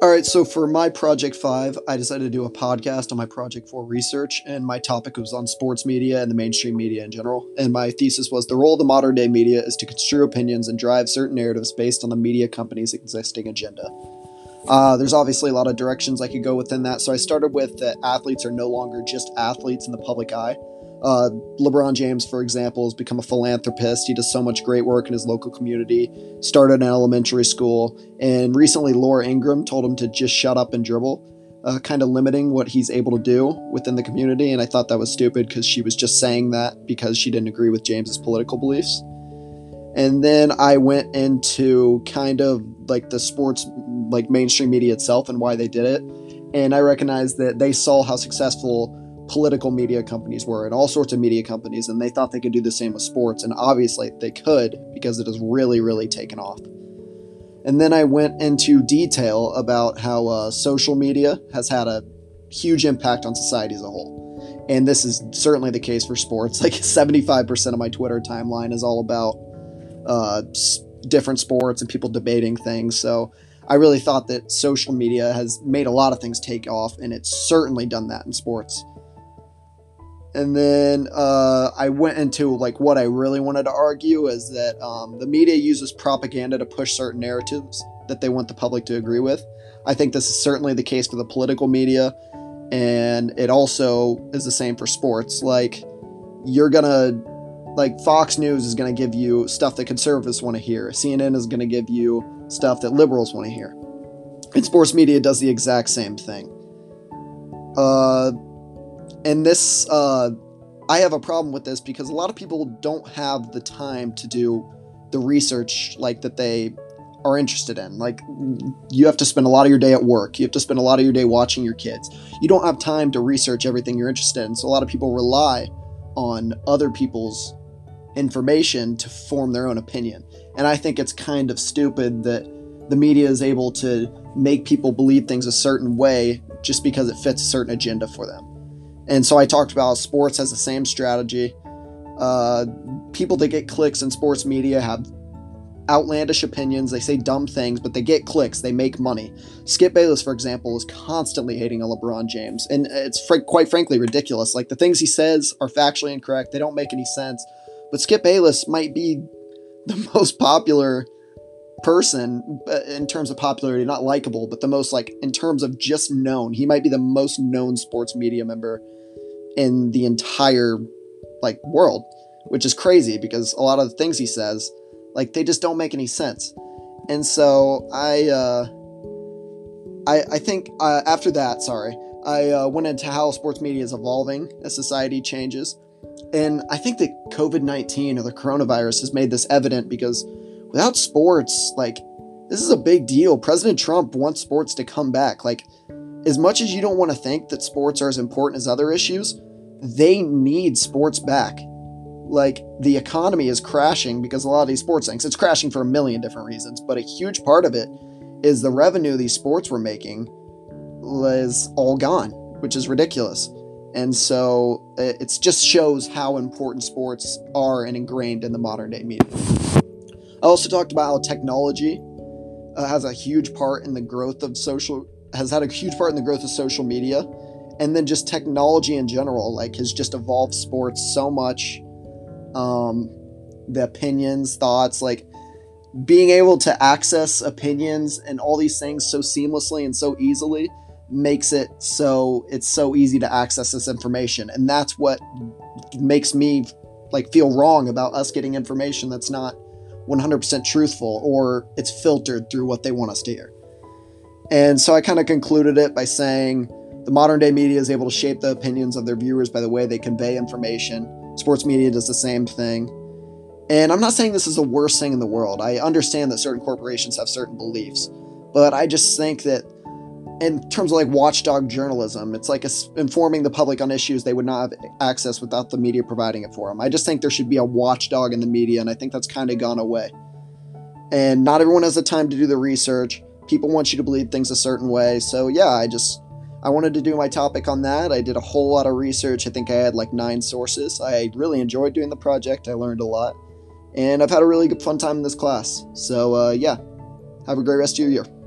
All right, so for my Project 5, I decided to do a podcast on my Project 4 research, and my topic was on sports media and the mainstream media in general. And my thesis was the role of the modern day media is to construe opinions and drive certain narratives based on the media company's existing agenda. Uh, there's obviously a lot of directions I could go within that, so I started with that athletes are no longer just athletes in the public eye. Uh, LeBron James, for example, has become a philanthropist. He does so much great work in his local community, started an elementary school, and recently Laura Ingraham told him to just shut up and dribble, uh, kind of limiting what he's able to do within the community. And I thought that was stupid because she was just saying that because she didn't agree with James's political beliefs. And then I went into kind of like the sports, like mainstream media itself and why they did it. And I recognized that they saw how successful political media companies were and all sorts of media companies, and they thought they could do the same with sports. And obviously they could because it has really, really taken off. And then I went into detail about how uh, social media has had a huge impact on society as a whole. And this is certainly the case for sports. Like 75% of my Twitter timeline is all about uh, different sports and people debating things. So I really thought that social media has made a lot of things take off, and it's certainly done that in sports and then uh, I went into like what I really wanted to argue is that um, the media uses propaganda to push certain narratives that they want the public to agree with. I think this is certainly the case for the political media, and it also is the same for sports. Like you're gonna like Fox News is gonna give you stuff that conservatives want to hear. CNN is gonna give you stuff that liberals want to hear. And sports media does the exact same thing. Uh, and this uh, i have a problem with this because a lot of people don't have the time to do the research like that they are interested in. Like you have to spend a lot of your day at work. You have to spend a lot of your day watching your kids. You don't have time to research everything you're interested in. So a lot of people rely on other people's information to form their own opinion. And i think it's kind of stupid that the media is able to make people believe things a certain way just because it fits a certain agenda for them and so I talked about sports has the same strategy. Uh, people that get clicks in sports media have outlandish opinions. They say dumb things, but they get clicks. They make money. Skip Bayless, for example, is constantly hating on LeBron James, and it's fr- quite frankly ridiculous. Like the things he says are factually incorrect. They don't make any sense. But Skip Bayless might be the most popular person uh, in terms of popularity, not likable, but the most like in terms of just known. He might be the most known sports media member in the entire like world, which is crazy because a lot of the things he says, like they just don't make any sense. And so I, uh, I, I think uh, after that, sorry, I uh, went into how sports media is evolving as society changes, and I think that COVID nineteen or the coronavirus has made this evident because without sports, like this is a big deal. President Trump wants sports to come back. Like, as much as you don't want to think that sports are as important as other issues, they need sports back. Like the economy is crashing because a lot of these sports things, it's crashing for a million different reasons, but a huge part of it is the revenue these sports were making is all gone, which is ridiculous. And so it just shows how important sports are and ingrained in the modern day media. I also talked about how technology uh, has a huge part in the growth of social has had a huge part in the growth of social media. And then just technology in general like has just evolved sports so much um the opinions thoughts like being able to access opinions and all these things so seamlessly and so easily makes it so it's so easy to access this information. And that's what makes me like feel wrong about us getting information that's not 100% truthful or it's filtered through what they want us to hear and so i kind of concluded it by saying the modern day media is able to shape the opinions of their viewers by the way they convey information. Sports media does the same thing. And I'm not saying this is the worst thing in the world. I understand that certain corporations have certain beliefs. But I just think that in terms of like watchdog journalism, it's like a, informing the public on issues they would not have access without the media providing it for them. I just think there should be a watchdog in the media, and I think that's kind of gone away. And not everyone has the time to do the research. People want you to believe things a certain way. So, yeah, I just I wanted to do my topic on that. I did a whole lot of research. I think I had like nine sources. I really enjoyed doing the project. I learned a lot. And I've had a really good fun time in this class. So, uh, yeah, have a great rest of your year.